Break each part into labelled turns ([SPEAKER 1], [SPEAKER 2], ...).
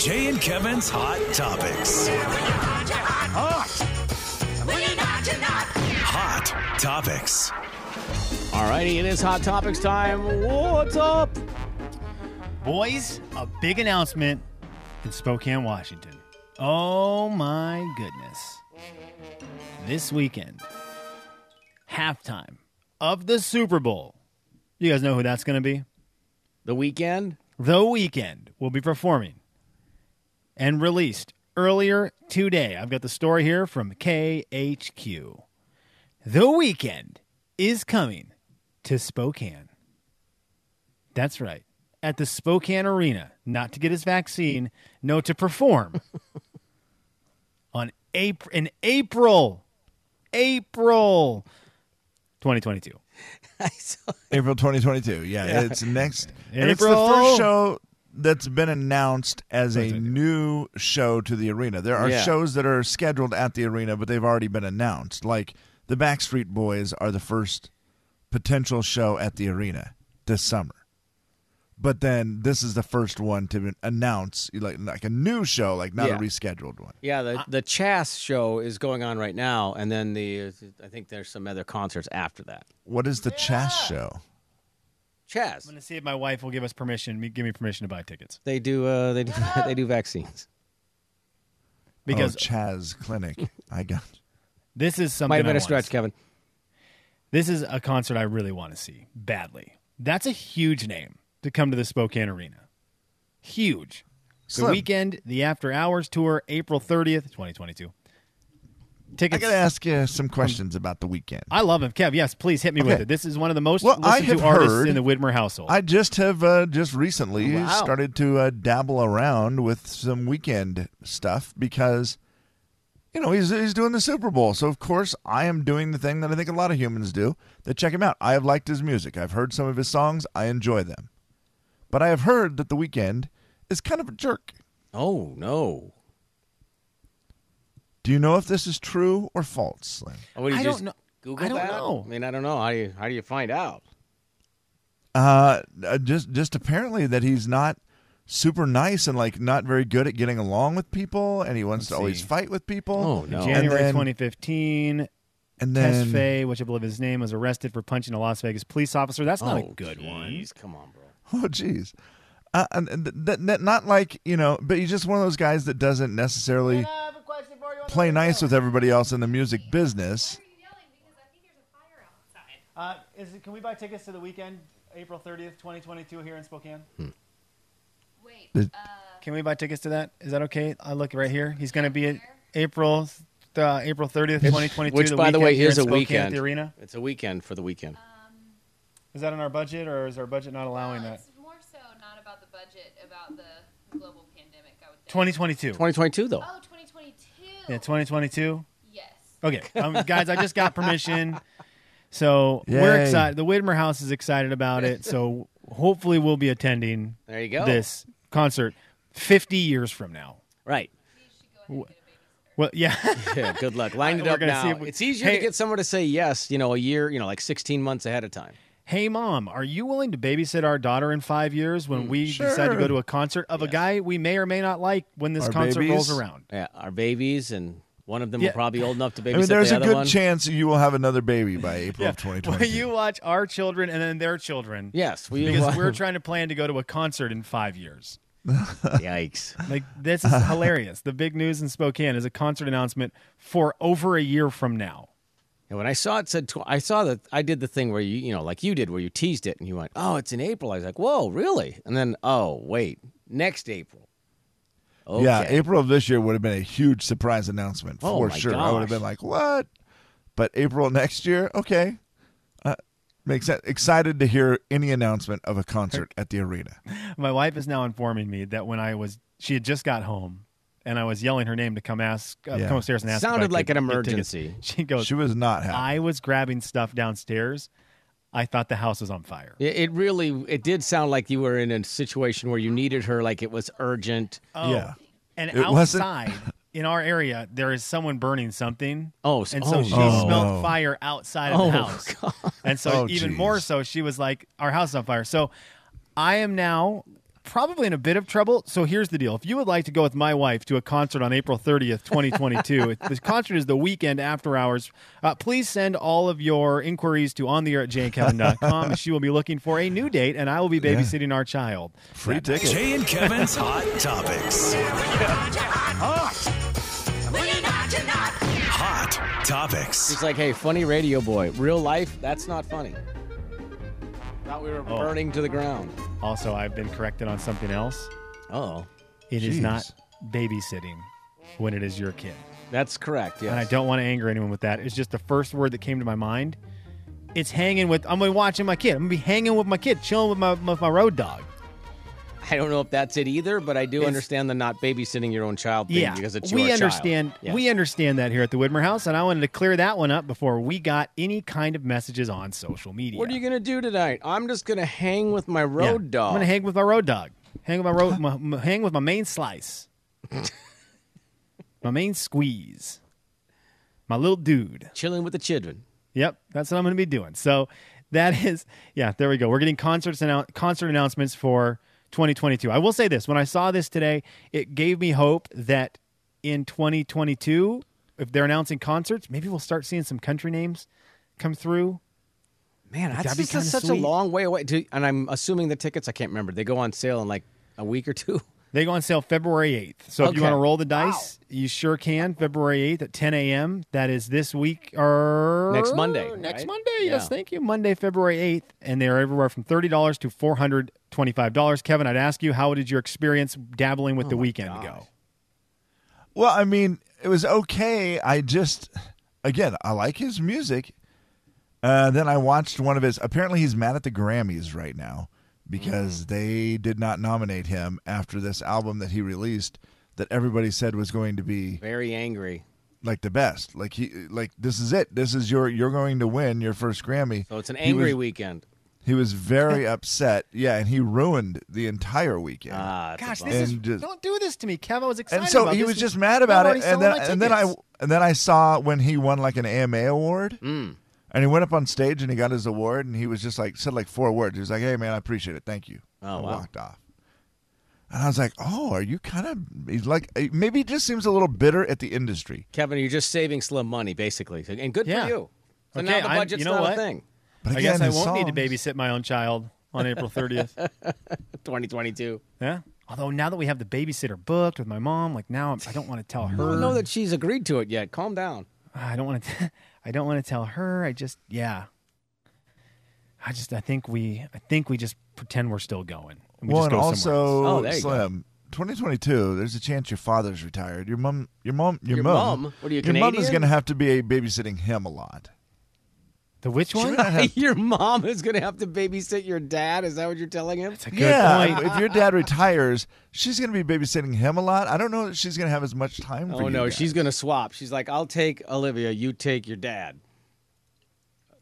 [SPEAKER 1] Jay and Kevin's Hot Topics. Hot Topics.
[SPEAKER 2] Alrighty, it is Hot Topics time. What's up?
[SPEAKER 3] Boys, a big announcement in Spokane, Washington. Oh my goodness. This weekend, halftime of the Super Bowl. You guys know who that's going to be?
[SPEAKER 2] The Weeknd?
[SPEAKER 3] The Weeknd will be performing and released earlier today. I've got the story here from KHQ. The Weeknd is coming to Spokane. That's right. At the Spokane Arena, not to get his vaccine, no, to perform on April in April, April 2022.
[SPEAKER 4] April 2022. Yeah, it's next. And it's the first show that's been announced as a new show to the arena. There are
[SPEAKER 2] Yeah.
[SPEAKER 4] shows that are scheduled at the arena, but they've already been announced. Like the Backstreet Boys are the first potential show at the arena this summer. But then this is the first one to announce like like a new show, like not
[SPEAKER 2] Yeah.
[SPEAKER 4] a rescheduled one.
[SPEAKER 2] Yeah, the the Chas show is going on right now, and then the I think there's some other concerts after that.
[SPEAKER 4] What is the Chas show?
[SPEAKER 2] Chas,
[SPEAKER 3] I'm going to see if my wife will give us permission, give me permission to buy tickets.
[SPEAKER 2] they do uh, they do they do vaccines.
[SPEAKER 3] Because
[SPEAKER 4] oh, Chaz Clinic. I got.
[SPEAKER 3] this is something
[SPEAKER 2] Might have been a stretch. Kevin.
[SPEAKER 3] This is a concert I really want to see badly. That's a huge name to come to the Spokane Arena. Huge. The Weeknd, the After Hours tour, April 30th, 2022.
[SPEAKER 4] I
[SPEAKER 3] Tickets.
[SPEAKER 4] got to ask you some questions about the Weeknd.
[SPEAKER 3] I love him. Kev, yes, please hit me with it. This is one of the most
[SPEAKER 4] Well,
[SPEAKER 3] listened
[SPEAKER 4] have
[SPEAKER 3] to artists
[SPEAKER 4] heard-
[SPEAKER 3] in the Widmer household.
[SPEAKER 4] I just have uh, just recently
[SPEAKER 2] Wow.
[SPEAKER 4] started to uh, dabble around with some Weeknd stuff because you know he's he's doing the Super Bowl, so of course I am doing the thing that I think a lot of humans do: that check him out. I have liked his music. I've heard some of his songs. I enjoy them, but I have heard that the Weeknd is kind of a jerk.
[SPEAKER 2] Oh no!
[SPEAKER 4] Do you know if this is true or false, Slim?
[SPEAKER 2] Oh, what, do you
[SPEAKER 3] I
[SPEAKER 2] just
[SPEAKER 3] don't know.
[SPEAKER 2] Google
[SPEAKER 3] I don't
[SPEAKER 2] that?
[SPEAKER 3] know.
[SPEAKER 2] I mean, I don't know. How do you how do you find out?
[SPEAKER 4] Uh, uh, just just apparently that he's not super nice and like not very good at getting along with people, and he wants to always
[SPEAKER 3] see.
[SPEAKER 4] fight with people.
[SPEAKER 2] Oh, no.
[SPEAKER 3] January
[SPEAKER 4] then-
[SPEAKER 3] 2015,
[SPEAKER 4] Abel
[SPEAKER 3] Tesfaye, which I believe his name, was arrested for punching a Las Vegas police officer. That's not
[SPEAKER 2] oh,
[SPEAKER 3] a good one.
[SPEAKER 2] jeez, Come on, bro.
[SPEAKER 4] Oh, jeez. Uh, and and th- th- th- not like you know, but he's just one of those guys that doesn't necessarily play nice with everybody else in the music business.
[SPEAKER 3] Uh, is it, can we buy tickets to the Weeknd, April 30th, 2022, here in Spokane?
[SPEAKER 5] Wait, uh,
[SPEAKER 3] Can we buy tickets to that? Is that okay? I look right here. He's going to be at April uh, April 30th, 2022.
[SPEAKER 2] Which,
[SPEAKER 3] the
[SPEAKER 2] by the way,
[SPEAKER 3] here
[SPEAKER 2] is a
[SPEAKER 3] Spokane
[SPEAKER 2] weekend.
[SPEAKER 3] The arena.
[SPEAKER 2] It's a weekend for the Weeknd.
[SPEAKER 3] Is that in our budget, or is our budget not allowing
[SPEAKER 5] well,
[SPEAKER 3] that?
[SPEAKER 5] it's more so not about the budget, about the global pandemic. I would think.
[SPEAKER 3] 2022.
[SPEAKER 2] 2022 though.
[SPEAKER 5] Oh, 2022.
[SPEAKER 3] Yeah, 2022.
[SPEAKER 5] Yes.
[SPEAKER 3] Okay, um, guys, I just got permission, so we're excited. The Widmer House is excited about it, so hopefully we'll be attending
[SPEAKER 2] There you go.
[SPEAKER 3] this concert 50 years from now.
[SPEAKER 2] Right.
[SPEAKER 3] Well, yeah.
[SPEAKER 2] Yeah, good luck. Line it up now.
[SPEAKER 3] we-
[SPEAKER 2] it's easier
[SPEAKER 3] Hey-
[SPEAKER 2] to get someone to say yes, you know, a year, you know, like 16 months ahead of time.
[SPEAKER 3] Hey, mom, are you willing to babysit our daughter in five years when mm, we decide to go to a concert of a guy we may or may not like when this
[SPEAKER 4] Our
[SPEAKER 3] concert
[SPEAKER 4] babies?
[SPEAKER 3] rolls around?
[SPEAKER 2] Yeah, our babies, and one of them
[SPEAKER 3] Yeah.
[SPEAKER 2] will probably old enough to babysit
[SPEAKER 4] I mean, there's
[SPEAKER 2] the
[SPEAKER 4] a good
[SPEAKER 2] one.
[SPEAKER 4] chance you will have another baby by April of
[SPEAKER 3] Will
[SPEAKER 4] 2022.
[SPEAKER 3] you watch our children and then their children?
[SPEAKER 2] Yes, we
[SPEAKER 3] Because we're trying to plan to go to a concert in five years.
[SPEAKER 2] Yikes.
[SPEAKER 3] Like this is hilarious. The big news in Spokane is a concert announcement for over a year from now.
[SPEAKER 2] And when I saw it said, tw- I saw that I did the thing where you, you know, like you did, where you teased it and you went, oh, it's in April. I was like, whoa, really? And then, oh, wait, next April. Okay.
[SPEAKER 4] Yeah, April of this year would have been a huge surprise announcement
[SPEAKER 2] Oh,
[SPEAKER 4] for
[SPEAKER 2] my
[SPEAKER 4] sure. I would have been like, "What?" But April next year, okay, uh, makes sense. Excited to hear any announcement of a concert at the arena.
[SPEAKER 3] My wife is now informing me that when I was, she had just got home, and I was yelling her name to come ask, uh,
[SPEAKER 4] Yeah.
[SPEAKER 3] come upstairs and ask. if
[SPEAKER 2] Sounded like
[SPEAKER 3] could
[SPEAKER 2] an emergency.
[SPEAKER 3] She goes,
[SPEAKER 4] She was not happy.
[SPEAKER 3] I was grabbing stuff downstairs. I thought the house was on fire.
[SPEAKER 2] It, it really, it did sound like you were in a situation where you needed her, like it was urgent.
[SPEAKER 3] Oh.
[SPEAKER 4] Yeah.
[SPEAKER 3] And
[SPEAKER 4] It
[SPEAKER 3] outside in our area, there is someone burning something.
[SPEAKER 2] Oh,
[SPEAKER 3] and so
[SPEAKER 2] oh,
[SPEAKER 3] she
[SPEAKER 4] no.
[SPEAKER 3] smelled
[SPEAKER 4] Oh, no.
[SPEAKER 3] fire outside of
[SPEAKER 2] Oh,
[SPEAKER 3] the house. And so
[SPEAKER 4] Oh,
[SPEAKER 3] even
[SPEAKER 4] geez.
[SPEAKER 3] more so, she was like, "Our house is on fire." So I am now probably in a bit of trouble. So here's the deal: if you would like to go with my wife to a concert on April 30th, 2022, it- this concert is the Weeknd after hours. Uh, please send all of your inquiries to on the air at jkevin.com, and she will be looking for a new date, and I will be babysitting our child.
[SPEAKER 4] Free ticket.
[SPEAKER 1] Jay and Kevin's Hot Topics. Hot Topics.
[SPEAKER 2] It's like, hey, funny radio boy. Real life, that's not funny. Thought we were
[SPEAKER 3] Oh.
[SPEAKER 2] burning to the ground.
[SPEAKER 3] Also, I've been corrected on something else.
[SPEAKER 2] Oh,
[SPEAKER 3] It is
[SPEAKER 4] Jeez.
[SPEAKER 3] not babysitting when it is your kid.
[SPEAKER 2] that's correct. Yes.
[SPEAKER 3] and I don't want to anger anyone with that. It's just the first word that came to my mind. It's hanging with. I'm gonna be watching my kid. I'm gonna be hanging with my kid, chilling with my with my road dog.
[SPEAKER 2] I don't know if that's it either, but I do
[SPEAKER 3] It's-
[SPEAKER 2] understand the not babysitting your own child thing
[SPEAKER 3] Yeah,
[SPEAKER 2] because it's
[SPEAKER 3] we
[SPEAKER 2] your
[SPEAKER 3] understand.
[SPEAKER 2] Child. Yes.
[SPEAKER 3] We understand that here at the Widmer House, and I wanted to clear that one up before we got any kind of messages on social media.
[SPEAKER 2] What are you gonna do tonight? I'm just gonna hang with my
[SPEAKER 3] Yeah,
[SPEAKER 2] road dog.
[SPEAKER 3] I'm gonna hang with my road dog. Hang with my road. my, my- hang with my main slice. my main squeeze. My little dude.
[SPEAKER 2] chilling with the children.
[SPEAKER 3] Yep, that's what I'm going to be doing. So that is, yeah, there we go. We're getting concerts annou- concert announcements for 2022. I will say this: when I saw this today, it gave me hope that in 2022, if they're announcing concerts, maybe we'll start seeing some country names come through.
[SPEAKER 2] Man, that's just such
[SPEAKER 3] sweet.
[SPEAKER 2] a long way away. And I'm assuming the tickets. I can't remember. They go on sale in like a week or two.
[SPEAKER 3] They go on sale February 8th. So if you want to roll the dice, you sure can. February 8th at 10 a.m. That is this week or
[SPEAKER 2] Next Monday,
[SPEAKER 3] Next
[SPEAKER 2] right?
[SPEAKER 3] Monday, yes, thank you. Monday, February 8th. And they're everywhere from $30 to $425. Kevin, I'd ask you, how did your experience dabbling
[SPEAKER 2] Oh
[SPEAKER 3] with the Weeknd go?
[SPEAKER 4] Well, I mean, it was okay. I just, again, I like his music. Uh, then I watched one of his. Apparently, he's mad at the Grammys right now because they did not nominate him after this album that he released that everybody said was going to be
[SPEAKER 2] Very angry.
[SPEAKER 4] like the best. Like he, like this is it. This is your. You're going to win your first Grammy.
[SPEAKER 2] So it's an
[SPEAKER 4] He
[SPEAKER 2] angry
[SPEAKER 4] was-
[SPEAKER 2] weekend.
[SPEAKER 4] He was very upset. Yeah, and he ruined the entire weekend.
[SPEAKER 2] Ah,
[SPEAKER 3] Gosh, this is,
[SPEAKER 4] just-
[SPEAKER 3] don't do this to me, Kevin. I was excited
[SPEAKER 4] and so
[SPEAKER 3] about
[SPEAKER 4] he
[SPEAKER 3] this.
[SPEAKER 4] was just mad about
[SPEAKER 3] already
[SPEAKER 4] it and then and then I and then I saw when he won like an AMA award
[SPEAKER 2] Mm.
[SPEAKER 4] And he went up on stage and he got his award and he was just like said like four words he was like hey man I appreciate it thank you
[SPEAKER 2] Oh,
[SPEAKER 4] and
[SPEAKER 2] wow.
[SPEAKER 4] walked off and I was like oh are you kind of he's like eh, maybe he just seems a little bitter at the industry
[SPEAKER 2] Kevin, you're just saving Slim money, basically, and good
[SPEAKER 3] Yeah.
[SPEAKER 2] for you. So
[SPEAKER 3] Okay,
[SPEAKER 2] now the
[SPEAKER 3] I'm-
[SPEAKER 2] budget's
[SPEAKER 3] you know
[SPEAKER 2] not
[SPEAKER 3] what?
[SPEAKER 2] a thing.
[SPEAKER 4] but
[SPEAKER 3] I guess I won't need to babysit my own child on April 30th.
[SPEAKER 2] 2022.
[SPEAKER 3] yeah. Although now that we have the babysitter booked with my mom, like now I'm, I don't want to tell
[SPEAKER 2] I
[SPEAKER 3] her.
[SPEAKER 2] don't know that she's agreed to it yet. Calm down.
[SPEAKER 3] I don't want to. I don't want to tell her. I just, yeah. I just, I think we, I think we just pretend we're still going. And we
[SPEAKER 4] well
[SPEAKER 3] just
[SPEAKER 4] and
[SPEAKER 3] go somewhere else.
[SPEAKER 4] also
[SPEAKER 2] Oh, there you go.
[SPEAKER 4] Slim 2022 there's a chance your father's retired your mom your mom your,
[SPEAKER 2] Your
[SPEAKER 4] mom,
[SPEAKER 2] mom? What are you,
[SPEAKER 4] your mom is going to have to be babysitting him a lot
[SPEAKER 3] the which one?
[SPEAKER 2] your mom is going to have to babysit your dad. Is that what you're telling him?
[SPEAKER 3] That's a good
[SPEAKER 4] yeah,
[SPEAKER 3] point.
[SPEAKER 4] if your dad retires, she's going to be babysitting him a lot. I don't know that she's going to have as much time for
[SPEAKER 2] Oh
[SPEAKER 4] you
[SPEAKER 2] no,
[SPEAKER 4] guys.
[SPEAKER 2] she's going to swap. She's like, "I'll take Olivia. You take your dad."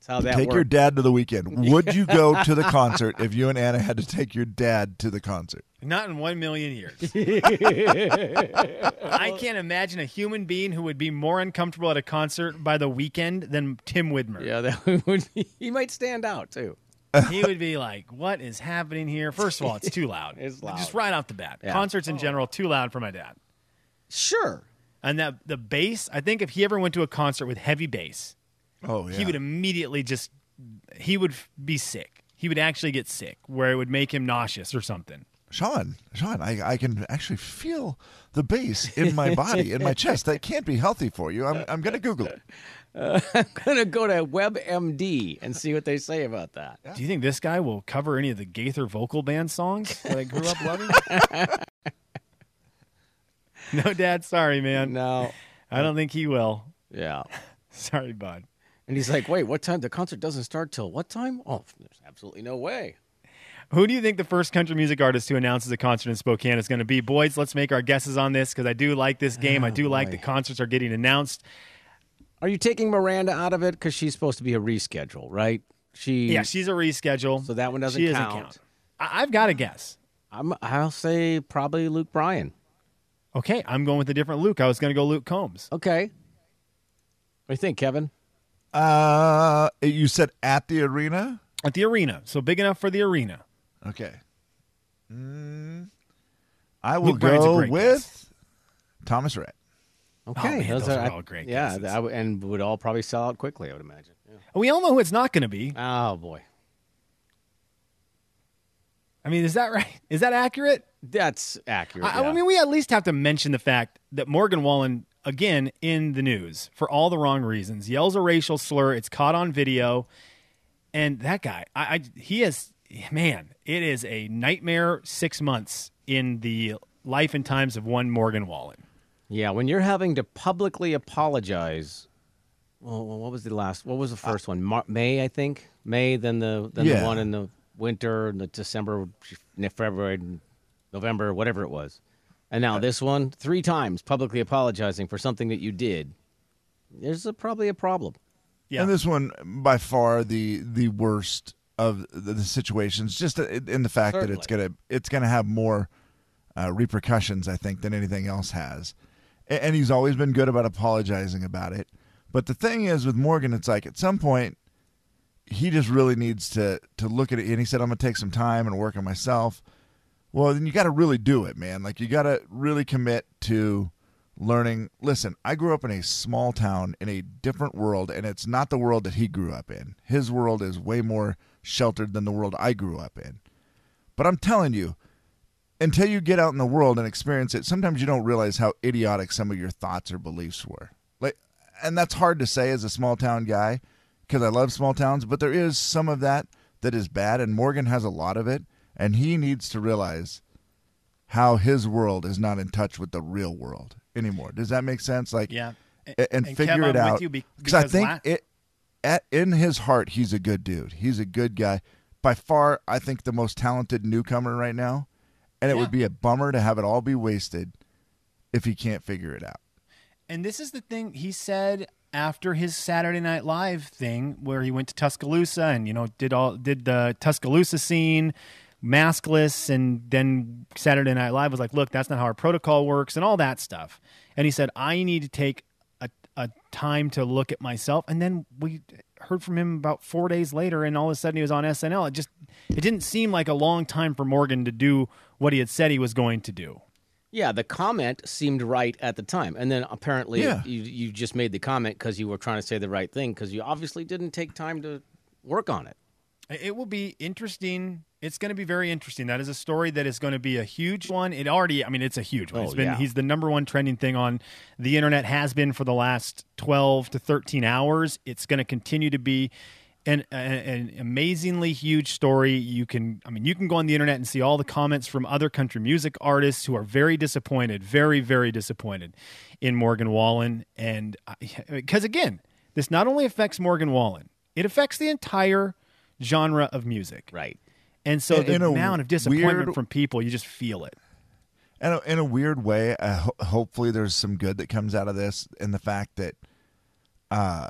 [SPEAKER 2] That's how that
[SPEAKER 4] take your dad to the Weeknd. Would you go to the concert if you and Anna had to take your dad to the concert?
[SPEAKER 3] Not in one million years. I can't imagine a human being who would be more uncomfortable at a concert by the Weeknd than Tim Widmer.
[SPEAKER 2] Yeah, that would. He might stand out too.
[SPEAKER 3] He would be like, "What is happening here?" First of all, it's too loud.
[SPEAKER 2] It's loud.
[SPEAKER 3] Just right off the bat.
[SPEAKER 2] Yeah.
[SPEAKER 3] Concerts in oh. general too loud for my dad.
[SPEAKER 2] Sure.
[SPEAKER 3] And that the bass, I think if he ever went to a concert with heavy bass,
[SPEAKER 4] Oh, yeah.
[SPEAKER 3] he would immediately just he would be sick. He would actually get sick where it would make him nauseous or something.
[SPEAKER 4] Sean, Sean, I, I can actually feel the bass in my body, in my chest. That can't be healthy for you. I'm, I'm going to Google it.
[SPEAKER 2] I'm gonna go to WebMD and see what they say about that.
[SPEAKER 3] Do you think this guy will cover any of the Gaither vocal band songs that I grew up loving? no, Dad. Sorry, man.
[SPEAKER 2] No.
[SPEAKER 3] I don't think he will.
[SPEAKER 2] Yeah.
[SPEAKER 3] Sorry, bud.
[SPEAKER 2] And he's like, "Wait, what time? The concert doesn't start till what time? Oh, there's absolutely no way."
[SPEAKER 3] Who do you think the first country music artist who announces a concert in Spokane is going to be? Boys, let's make our guesses on this because I do like this game. I
[SPEAKER 2] Oh,
[SPEAKER 3] do like the concerts are getting announced.
[SPEAKER 2] Are you taking Miranda out of it because she's supposed to be a reschedule, right? She.
[SPEAKER 3] Yeah, she's a reschedule.
[SPEAKER 2] So that one doesn't
[SPEAKER 3] she doesn't
[SPEAKER 2] count.
[SPEAKER 3] I- I've got a guess.
[SPEAKER 2] I'm. I'll say probably Luke Bryan.
[SPEAKER 3] Okay, I'm going with a different Luke. I was going to go Luke Combs.
[SPEAKER 2] Okay. What do you think, Kevin?
[SPEAKER 4] Uh, you said at the arena?
[SPEAKER 3] At the arena. So big enough for the arena.
[SPEAKER 4] Okay. I will
[SPEAKER 3] Brian's a
[SPEAKER 4] go
[SPEAKER 3] great
[SPEAKER 4] with Thomas Rhett.
[SPEAKER 2] Okay,
[SPEAKER 3] man, those are all great
[SPEAKER 2] Yeah,
[SPEAKER 3] guesses.
[SPEAKER 2] I w- and would all probably sell out quickly. I would imagine. Yeah.
[SPEAKER 3] We all know who it's not going to be.
[SPEAKER 2] Oh boy,
[SPEAKER 3] I mean, is that right? Is that accurate?
[SPEAKER 2] that's accurate.
[SPEAKER 3] I, I mean, we at least have to mention the fact that Morgan Wallen, again, in the news for all the wrong reasons, yells a racial slur. It's caught on video. And that guy, I, I he is, man, it is a nightmare six months in the life and times of one Morgan Wallen.
[SPEAKER 2] Yeah, when you're having to publicly apologize. Well, what was the last? What was the first one? Mar- May, I think. May, then the then
[SPEAKER 4] Yeah.
[SPEAKER 2] the one in the winter, the December, February, November, whatever it was, and now this one, three times publicly apologizing for something that you did. There's a, probably a problem.
[SPEAKER 3] Yeah.
[SPEAKER 4] And this one, by far the the worst of the, the situations, just in the fact that it's gonna it's gonna have more uh, repercussions, I think, than anything else has. A- And he's always been good about apologizing about it. But the thing is, with Morgan, it's like at some point he just really needs to to look at it. And he said, "I'm gonna take some time and work on myself." Well, then you got to really do it, man. Like you got to really commit to learning. Listen, I grew up in a small town in a different world, and it's not the world that he grew up in. His world is way more sheltered than the world I grew up in. But I'm telling you, until you get out in the world and experience it, sometimes you don't realize how idiotic some of your thoughts or beliefs were. Like, and that's hard to say as a small town guy because I love small towns, but there is some of that that is bad, and Morgan has a lot of it, and he needs to realize how his world is not in touch with the real world anymore. Does that make sense? Like,
[SPEAKER 3] Yeah.
[SPEAKER 4] and,
[SPEAKER 3] And
[SPEAKER 4] figure
[SPEAKER 3] Kev,
[SPEAKER 4] it out
[SPEAKER 3] be-
[SPEAKER 4] because I think
[SPEAKER 3] la-
[SPEAKER 4] it at in his heart he's a good dude. He's a good guy. By far, I think the most talented newcomer right now, and it
[SPEAKER 3] Yeah.
[SPEAKER 4] would be a bummer to have it all be wasted if he can't figure it out.
[SPEAKER 3] And this is the thing he said after his Saturday Night Live thing, where he went to Tuscaloosa and you know did all did the Tuscaloosa scene, maskless, and then Saturday Night Live was like, "Look, that's not how our protocol works," and all that stuff. And he said, "I need to take a, a time to look at myself." And then we heard from him about four days later, and all of a sudden he was on SNL. It just it didn't seem like a long time for Morgan to do what he had said he was going to do.
[SPEAKER 2] Yeah, the comment seemed right at the time, and then apparently
[SPEAKER 4] Yeah.
[SPEAKER 2] you you just made the comment because you were trying to say the right thing because you obviously didn't take time to work on it.
[SPEAKER 3] It will be interesting. It's going to be very interesting. That is a story that is going to be a huge one. It already, I mean, it's a huge one.
[SPEAKER 2] Oh,
[SPEAKER 3] it's been,
[SPEAKER 2] yeah.
[SPEAKER 3] he's the number one trending thing on the internet, has been for the last 12 to 13 hours. It's going to continue to be an, an, an amazingly huge story. You can, I mean, you can go on the internet and see all the comments from other country music artists who are very disappointed, very, very disappointed in Morgan Wallen. And uh, because again, this not only affects Morgan Wallen, it affects the entire genre of music.
[SPEAKER 2] Right.
[SPEAKER 3] And so
[SPEAKER 4] In-
[SPEAKER 3] the
[SPEAKER 4] in
[SPEAKER 3] amount of disappointment
[SPEAKER 4] weird-
[SPEAKER 3] from people, you just feel it.
[SPEAKER 4] And in a- in a weird way, uh, ho- hopefully there's some good that comes out of this, in the fact that uh,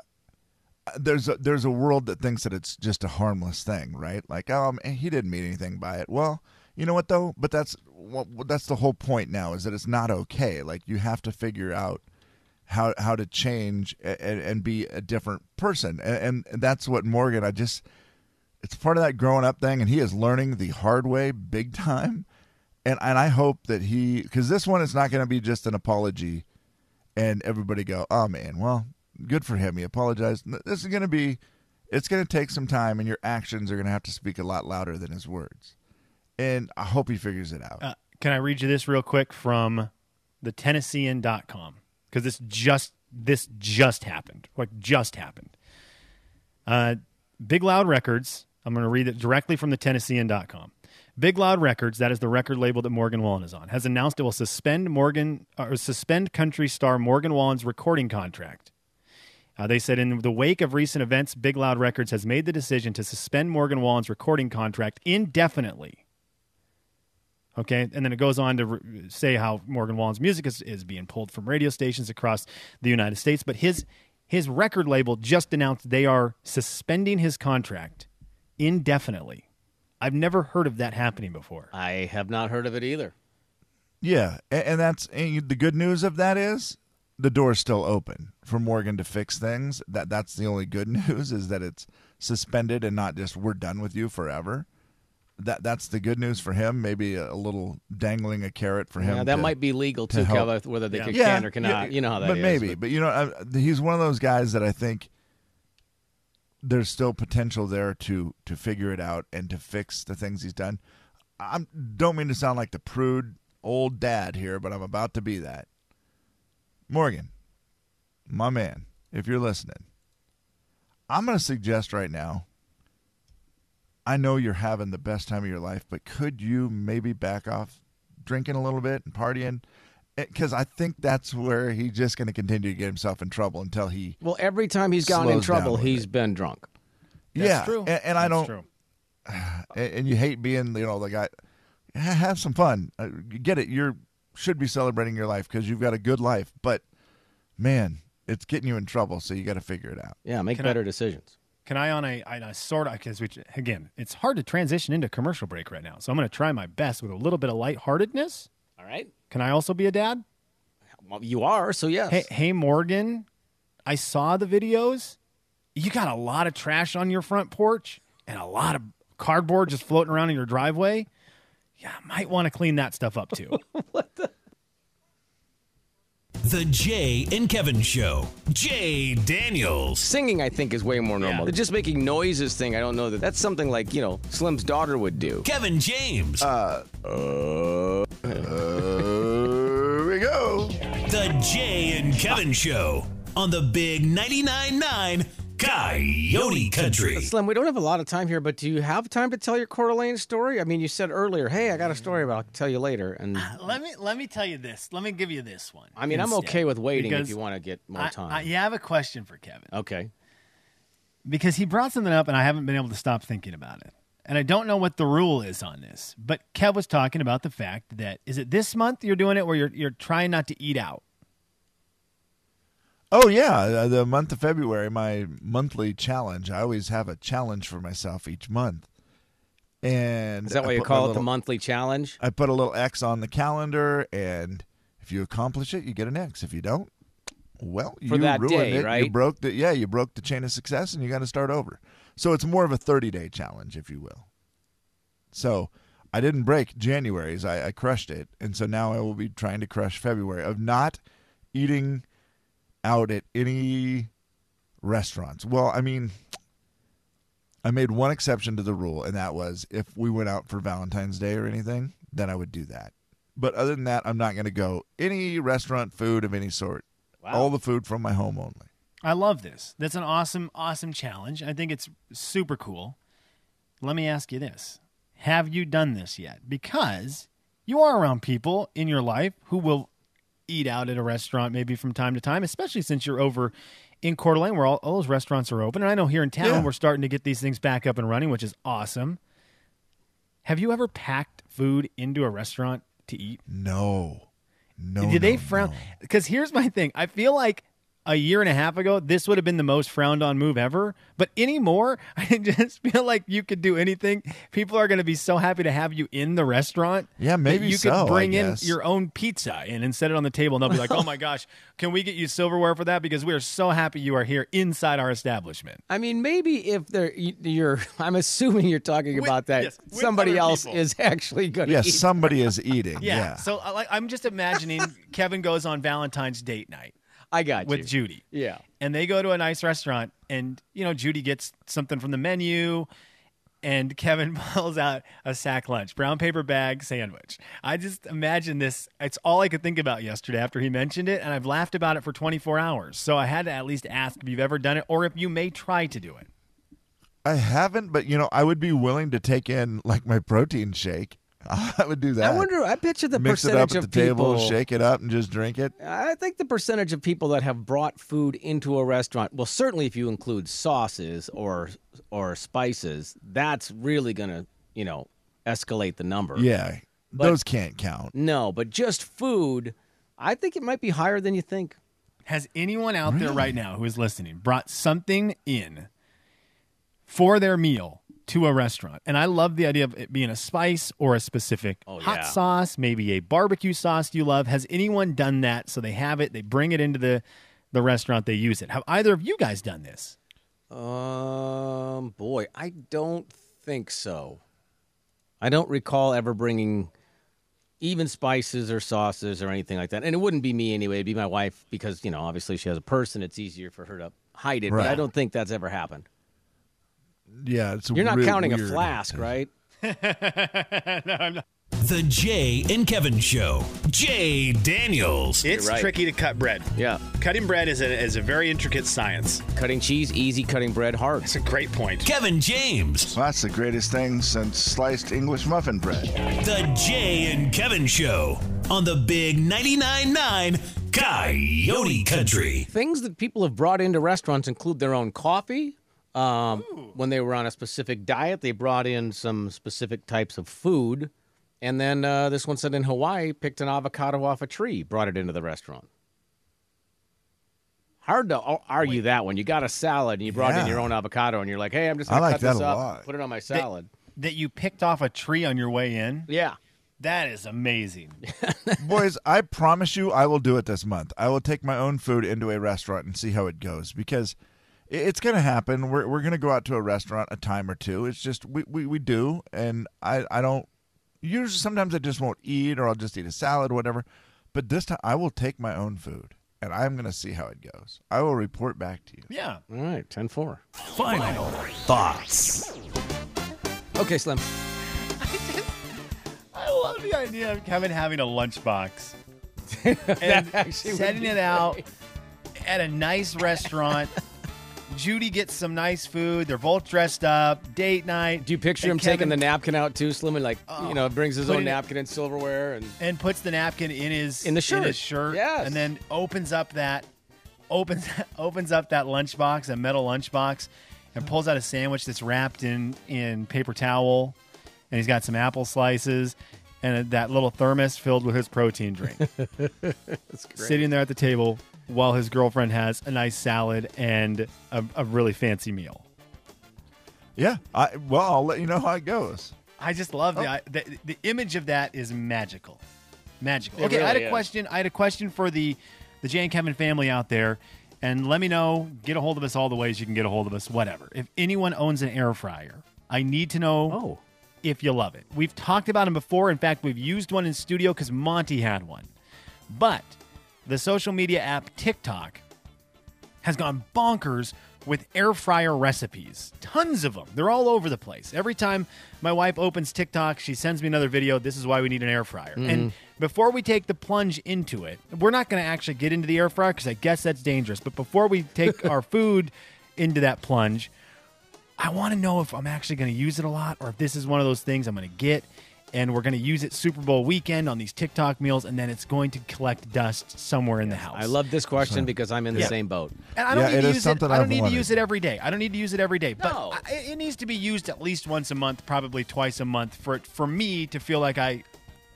[SPEAKER 4] there's a, there's a world that thinks that it's just a harmless thing, right? Like, oh, man, he didn't mean anything by it. Well, you know what though? But that's what that's the whole point now is that it's not okay. Like you have to figure out how how to change and, and be a different person, and, and that's what Morgan. I just it's part of that growing up thing, and he is learning the hard way, big time. And and I hope that he because this one is not going to be just an apology, and everybody go, oh man, well, good for him. He apologized. This is going to be, it's going to take some time, and your actions are going to have to speak a lot louder than his words. And I hope he figures it out.
[SPEAKER 3] Uh, can I read you this real quick from the Tennessean.com? Because this just this just happened. Like just happened. Uh, Big Loud Records. I'm going to read it directly from the Tennessean.com. Big Loud Records, that is the record label that Morgan Wallen is on, has announced it will suspend Morgan or suspend country star Morgan Wallen's recording contract. Uh, they said in the wake of recent events, Big Loud Records has made the decision to suspend Morgan Wallen's recording contract indefinitely. Okay, and then it goes on to re- say how Morgan Wallen's music is, is being pulled from radio stations across the United States, but his his record label just announced they are suspending his contract indefinitely. I've never heard of that happening before.
[SPEAKER 2] I have not heard of it either.
[SPEAKER 4] Yeah, and, and that's and the good news of that is the door's still open for Morgan to fix things. That that's the only good news is that it's suspended and not just we're done with you forever. that that's the good news for him. Maybe a, little dangling a carrot for him.
[SPEAKER 2] Yeah, that
[SPEAKER 4] to-
[SPEAKER 2] might be legal
[SPEAKER 4] to
[SPEAKER 2] too,
[SPEAKER 4] help.
[SPEAKER 2] Kev, whether they
[SPEAKER 3] Yeah.
[SPEAKER 2] could
[SPEAKER 4] yeah,
[SPEAKER 2] can or cannot.
[SPEAKER 4] yeah,
[SPEAKER 2] you know how that
[SPEAKER 4] but
[SPEAKER 2] is,
[SPEAKER 4] maybe. But, you know, I, he's one of those guys that I think there's still potential there to to figure it out and to fix the things he's done. I don't mean to sound like the prude old dad here, but I'm about to be that. Morgan, my man, if you're listening, I'm going to suggest right now. I know you're having the best time of your life, but could you maybe back off drinking a little bit and partying? Because I think that's where he's just going to continue to get himself in trouble until he.
[SPEAKER 2] Well, every time he's gotten in
[SPEAKER 4] Slows down a
[SPEAKER 2] trouble,
[SPEAKER 4] little
[SPEAKER 2] he's
[SPEAKER 4] bit.
[SPEAKER 2] been drunk.
[SPEAKER 3] That's
[SPEAKER 4] yeah,
[SPEAKER 3] true.
[SPEAKER 4] And, and I
[SPEAKER 3] That's
[SPEAKER 4] don't.
[SPEAKER 3] True.
[SPEAKER 4] and, and you hate being you know the guy ha- have some fun uh, get it you're should be celebrating your life because you've got a good life but man it's getting you in trouble so you got to figure it out
[SPEAKER 2] Yeah, make
[SPEAKER 3] Can I-
[SPEAKER 2] better decisions.
[SPEAKER 3] Can I on a, on a sort of because which again, it's hard to transition into commercial break right now. So I'm going to try my best with a little bit of lightheartedness.
[SPEAKER 2] All right.
[SPEAKER 3] Can I also be a dad?
[SPEAKER 2] Well, you are, so yes.
[SPEAKER 3] Hey, hey, Morgan, I saw the videos. You got a lot of trash on your front porch and a lot of cardboard just floating around in your driveway. Yeah, I might want to clean that stuff up too.
[SPEAKER 1] The Jay and Kevin Show. Jay Daniels.
[SPEAKER 2] Singing, I think, is way more normal.
[SPEAKER 3] Yeah.
[SPEAKER 2] The just making noises thing, I don't know that that's something like you know Slim's daughter would do.
[SPEAKER 1] Kevin James.
[SPEAKER 4] uh, here we go
[SPEAKER 1] the Jay and Kevin Show on the Big 99.9 9 Coyote Country.
[SPEAKER 2] Slim, we don't have a lot of time here, but do you have time to tell your Coeur d'Alene story? I mean, you said earlier, "Hey, I got a story, but I'll tell you later." And uh,
[SPEAKER 3] let me let me tell you this. Let me give you this one.
[SPEAKER 2] I mean, I'm okay with waiting if you want to get more
[SPEAKER 3] I,
[SPEAKER 2] time.
[SPEAKER 3] I, yeah, I have a question for Kevin
[SPEAKER 2] Okay.
[SPEAKER 3] because he brought something up and I haven't been able to stop thinking about it. And I don't know what the rule is on this, but Kev was talking about the fact that is it this month you're doing it where you're you're trying not to eat out.
[SPEAKER 4] oh yeah uh, the month of february my monthly challenge i always have a challenge for myself each month and
[SPEAKER 2] Is that
[SPEAKER 4] I
[SPEAKER 2] why you call it the monthly challenge?
[SPEAKER 4] I put a little X on the calendar, and if you accomplish it, you get an X. If you don't, well,
[SPEAKER 2] For
[SPEAKER 4] you
[SPEAKER 2] that
[SPEAKER 4] ruined
[SPEAKER 2] day,
[SPEAKER 4] it. You broke the yeah, you broke the chain of success, and you got to start over. So it's more of a thirty day challenge, if you will. So I didn't break January's; I, I crushed it, and so now I will be trying to crush February of not eating out at any restaurants. Well, I mean. I made one exception to the rule, and that was if we went out for Valentine's Day or anything, then I would do that. But other than that, I'm not going to go any restaurant food of any sort.
[SPEAKER 2] Wow.
[SPEAKER 4] All the food from my home only.
[SPEAKER 3] I love this. That's an awesome, awesome challenge. I think it's super cool. Let me ask you this Have you done this yet? Because you are around people in your life who will eat out at a restaurant maybe from time to time, especially since you're over in Coeur d'Alene where all, all those restaurants are open. And I know here in town
[SPEAKER 4] Yeah.
[SPEAKER 3] we're starting to get these things back up and running, which is awesome. Have you ever packed food into a restaurant to eat?
[SPEAKER 4] No. No.
[SPEAKER 3] Did they
[SPEAKER 4] no,
[SPEAKER 3] frown?
[SPEAKER 4] no.
[SPEAKER 3] Because here's my thing. I feel like a year and a half ago, this would have been the most frowned on move ever. But anymore, I just feel like you could do anything. People are going to be so happy to have you in the restaurant.
[SPEAKER 4] Yeah, maybe
[SPEAKER 3] you
[SPEAKER 4] so,
[SPEAKER 3] could bring in your own pizza in and set it on the table, and they'll be like, "Oh my gosh, can we get you silverware for that? Because we are so happy you are here inside our establishment."
[SPEAKER 2] I mean, maybe if they're you- you're, I'm assuming you're talking
[SPEAKER 3] With-
[SPEAKER 2] about that
[SPEAKER 3] yes,
[SPEAKER 2] somebody else
[SPEAKER 3] people.
[SPEAKER 2] is actually going to
[SPEAKER 4] Yes,
[SPEAKER 2] eat.
[SPEAKER 4] somebody is eating.
[SPEAKER 3] Yeah.
[SPEAKER 4] Yeah.
[SPEAKER 3] So uh, like, I'm just imagining Kevin goes on Valentine's date night
[SPEAKER 2] I got
[SPEAKER 3] with
[SPEAKER 2] you.
[SPEAKER 3] Judy.
[SPEAKER 2] Yeah.
[SPEAKER 3] and they go to a nice restaurant and you know judy gets something from the menu and kevin pulls out a sack lunch brown paper bag sandwich i just imagine this it's all i could think about yesterday after he mentioned it and i've laughed about it for 24 hours so i had to at least ask if you've ever done it or if you may try to do it
[SPEAKER 4] I haven't, but you know, I would be willing to take in like my protein shake. I would do that.
[SPEAKER 2] I wonder. I bet you the
[SPEAKER 4] Mix it
[SPEAKER 2] percentage
[SPEAKER 4] up at
[SPEAKER 2] of
[SPEAKER 4] the table,
[SPEAKER 2] people.
[SPEAKER 4] shake it up, and just drink it.
[SPEAKER 2] I think the percentage of people that have brought food into a restaurant, well, certainly if you include sauces or or spices, that's really gonna, you know, escalate the number.
[SPEAKER 4] Yeah,
[SPEAKER 2] But-
[SPEAKER 4] those can't count.
[SPEAKER 2] No, but just food, I think it might be higher than you think.
[SPEAKER 3] has anyone out there right now who is listening brought something in for their meal to a restaurant and i love the idea of it being a spice or a specific
[SPEAKER 2] Oh,
[SPEAKER 3] hot
[SPEAKER 2] yeah.
[SPEAKER 3] sauce maybe a barbecue sauce you love has anyone done that so they have it they bring it into the the restaurant they use it have either of you guys done this
[SPEAKER 2] Um, boy, I don't think so. I don't recall ever bringing even spices or sauces or anything like that. And it wouldn't be me anyway. It'd be my wife because, you know, obviously she has a purse and it's easier for her to hide it. But I don't think that's ever happened.
[SPEAKER 4] Yeah, it's
[SPEAKER 2] You're not
[SPEAKER 4] real
[SPEAKER 2] counting a flask, right?
[SPEAKER 1] The Jay and Kevin Show. Jay Daniels.
[SPEAKER 6] It's
[SPEAKER 2] right.
[SPEAKER 6] tricky to cut bread.
[SPEAKER 2] Yeah.
[SPEAKER 6] Cutting bread is a, is a very intricate science.
[SPEAKER 2] Cutting cheese, easy. Cutting bread, hard.
[SPEAKER 6] That's a great point.
[SPEAKER 1] Kevin James.
[SPEAKER 7] Well, that's the greatest thing since sliced English muffin bread.
[SPEAKER 1] The Jay and Kevin Show on the Big 99.9 9 Coyote Country.
[SPEAKER 2] Things that people have brought into restaurants include their own coffee. Um, when they were on a specific diet, they brought in some specific types of food. And then uh, this one said in Hawaii, picked an avocado off a tree, brought it into the restaurant. Hard to ar- argue that one. You got a salad and you brought in your own avocado, and you're like, "Hey, I'm just
[SPEAKER 4] I
[SPEAKER 2] gonna
[SPEAKER 4] like
[SPEAKER 2] cut
[SPEAKER 4] that
[SPEAKER 2] this
[SPEAKER 4] a
[SPEAKER 2] up,
[SPEAKER 4] lot.
[SPEAKER 2] put it on my salad."
[SPEAKER 3] That you picked off a tree on your way in.
[SPEAKER 2] yeah,
[SPEAKER 3] That is amazing.
[SPEAKER 4] Boys, I promise you, I will do it this month. I will take my own food into a restaurant and see how it goes because i- it's going to happen. We're, we're going to go out to a restaurant a time or two. It's just we, we, we do, and I, I don't. Usually, sometimes I just won't eat, or I'll just eat a salad, or whatever. But this time, I will take my own food, and I'm going to see how it goes. I will report back to you.
[SPEAKER 3] yeah.
[SPEAKER 2] all right, 10-4.
[SPEAKER 1] Final thoughts.
[SPEAKER 2] Okay, Slim.
[SPEAKER 3] I just, I love the idea of Kevin having a lunchbox and
[SPEAKER 2] actually
[SPEAKER 3] setting it out at a nice restaurant. Judy gets some nice food. They're both dressed up. Date night.
[SPEAKER 2] Do you picture
[SPEAKER 3] And
[SPEAKER 2] him taking the napkin out too, Slim, and like you know, oh. brings his own
[SPEAKER 3] it-
[SPEAKER 2] napkin and silverware and
[SPEAKER 3] and puts the napkin in his
[SPEAKER 2] In the shirt.
[SPEAKER 3] his shirt.
[SPEAKER 2] Yes.
[SPEAKER 3] And then opens up that opens opens up that lunchbox, that metal lunchbox, and pulls out a sandwich that's wrapped in in paper towel, and he's got some apple slices and that little thermos filled with his protein drink. Sitting there at the table while his girlfriend has a nice salad and a, a really fancy meal.
[SPEAKER 4] Yeah. I well, I'll let you know how it goes.
[SPEAKER 3] I just love the, oh. I, the the image of that is magical, magical.
[SPEAKER 2] It
[SPEAKER 3] okay, I had a
[SPEAKER 2] is.
[SPEAKER 3] question. I had a question for the the Jay and Kevin family out there, and let me know. Get a hold of us all the ways you can get a hold of us. Whatever. If anyone owns an air fryer, I need to know
[SPEAKER 2] oh,
[SPEAKER 3] if you love it. We've talked about them before. In fact, we've used one in studio because Monty had one. But the social media app TikTok has gone bonkers with air fryer recipes. Tons of them. They're all over the place. Every time my wife opens TikTok, she sends me another video. This is why we need an air fryer. Mm-hmm. And before we take the plunge into it, we're not going to actually get into the air fryer because I guess that's dangerous. But before we take our food into that plunge, I want to know if I'm actually going to use it a lot or if this is one of those things I'm going to get and we're going to use it Super Bowl weekend on these TikTok meals and then it's going to collect dust somewhere in the house.
[SPEAKER 2] I love this question because I'm in the
[SPEAKER 3] Yeah.
[SPEAKER 2] same boat.
[SPEAKER 3] And I don't
[SPEAKER 4] Yeah,
[SPEAKER 3] need
[SPEAKER 4] it
[SPEAKER 3] to
[SPEAKER 4] is
[SPEAKER 3] use
[SPEAKER 4] something
[SPEAKER 3] it. I don't
[SPEAKER 4] I've
[SPEAKER 3] need to
[SPEAKER 4] wanted.
[SPEAKER 3] use it every day. I don't need to use it every day, but
[SPEAKER 2] No.
[SPEAKER 3] I, it needs to be used at least once a month, probably twice a month, for it, for me to feel like I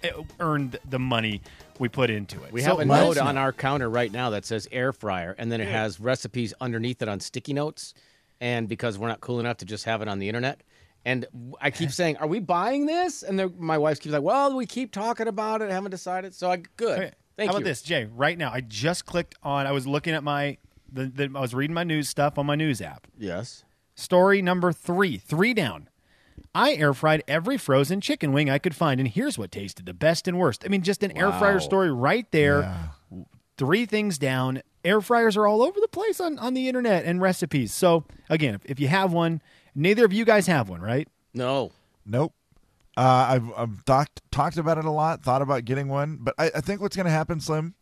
[SPEAKER 3] eh, earned the money we put into it.
[SPEAKER 2] We
[SPEAKER 3] So
[SPEAKER 2] have a
[SPEAKER 3] let
[SPEAKER 2] note on
[SPEAKER 3] know.
[SPEAKER 2] our counter right now that says air fryer, and then it has recipes underneath it on sticky notes. And because we're not cool enough to just have it on the internet, and I keep saying, "Are we buying this?" And my wife keeps like, "Well, we keep talking about it, haven't decided." So I good.
[SPEAKER 3] Okay.
[SPEAKER 2] Thank
[SPEAKER 3] How
[SPEAKER 2] you.
[SPEAKER 3] about this, Jay? Right now, I just clicked on. I was looking at my. The, the, I was reading my news stuff on my news app.
[SPEAKER 2] Yes.
[SPEAKER 3] Story number three, three down. I air fried every frozen chicken wing I could find, and here's what tasted the best and worst. I mean, just an air fryer story right there. Three things down. Air fryers are all over the place on, on the internet and recipes. So, again, if, if you have one, neither of you guys have one, right?
[SPEAKER 2] No.
[SPEAKER 4] Nope. Uh, I've, I've talked talked about it a lot, thought about getting one, but I, I think what's going to happen, Slim.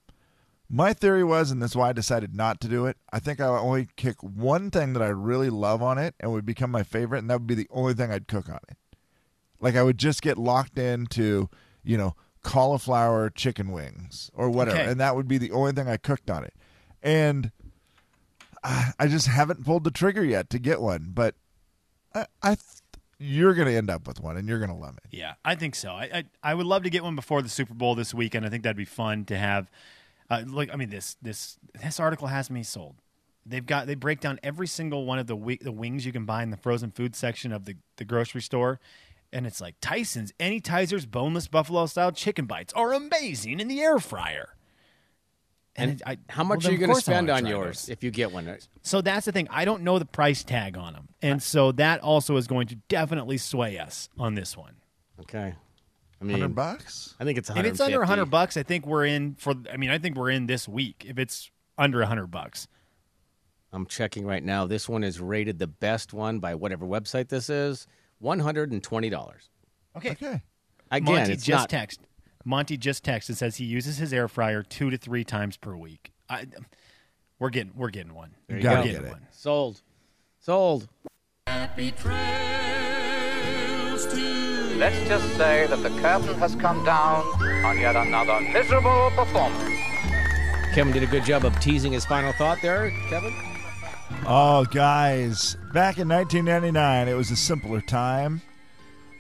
[SPEAKER 4] My theory was, and that's why I decided not to do it. I think I'll only kick one thing that I really love on it and would become my favorite, and that would be the only thing I'd cook on it. Like I would just get locked into, you know, cauliflower chicken wings or whatever,
[SPEAKER 3] Okay.
[SPEAKER 4] and that would be the only thing I cooked on it. And I, I just haven't pulled the trigger yet to get one, but I, I th- you're going to end up with one, and you're going to love it.
[SPEAKER 3] Yeah, I think so. I, I I would love to get one before the Super Bowl this weekend. I think that'd be fun to have. Uh, like, I mean, this this this article has me sold. They've got they break down every single one of the wi- the wings you can buy in the frozen food section of the the grocery store, and it's like Tyson's Any'tizers boneless buffalo style chicken bites are amazing in the air fryer.
[SPEAKER 2] And
[SPEAKER 3] it- I-
[SPEAKER 2] how much
[SPEAKER 3] well,
[SPEAKER 2] are you going to spend on yours
[SPEAKER 3] those.
[SPEAKER 2] if you get one?
[SPEAKER 3] So that's the thing. I don't know the price tag on them, and so that also is going to definitely sway us on this one.
[SPEAKER 2] Okay. I mean,
[SPEAKER 4] Hundred bucks.
[SPEAKER 2] I think it's
[SPEAKER 3] If it's under
[SPEAKER 2] 150.
[SPEAKER 3] 100 bucks, I think we're in for I mean, I think we're in this week if it's under 100 bucks.
[SPEAKER 2] I'm checking right now. This one is rated the best one by whatever website this is. One hundred and twenty dollars.
[SPEAKER 3] Okay.
[SPEAKER 4] Okay.
[SPEAKER 2] Again,
[SPEAKER 3] Monty
[SPEAKER 2] it's
[SPEAKER 3] just
[SPEAKER 2] not.
[SPEAKER 3] text. Monty just texted and says he uses his air fryer 2 to 3 times per week. I we're getting we're getting one.
[SPEAKER 2] There you
[SPEAKER 3] we're
[SPEAKER 2] go.
[SPEAKER 4] Get it.
[SPEAKER 3] one.
[SPEAKER 2] Sold. Sold.
[SPEAKER 8] Let's just say that the curtain has come down on yet another miserable performance.
[SPEAKER 2] Kevin did a good job of teasing his final thought there. Kevin.
[SPEAKER 4] Oh, guys, back in 1999, it was a simpler time,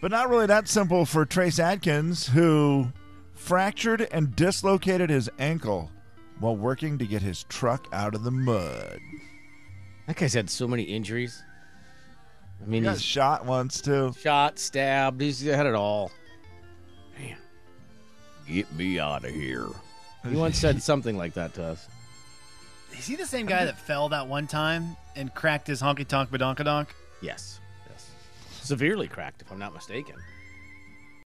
[SPEAKER 4] but not really that simple for Trace Adkins, who fractured and dislocated his ankle while working to get his truck out of the mud.
[SPEAKER 2] That guy's had so many injuries. I mean,
[SPEAKER 4] He got
[SPEAKER 2] he's
[SPEAKER 4] shot once too.
[SPEAKER 2] shot, stabbed. He's had it all. Man, get me out of here. He once said something like that to us.
[SPEAKER 3] Is he the same guy that fell that one time and cracked his honky tonk badonkadonk?
[SPEAKER 2] Yes. Yes. Severely cracked, if I'm not mistaken.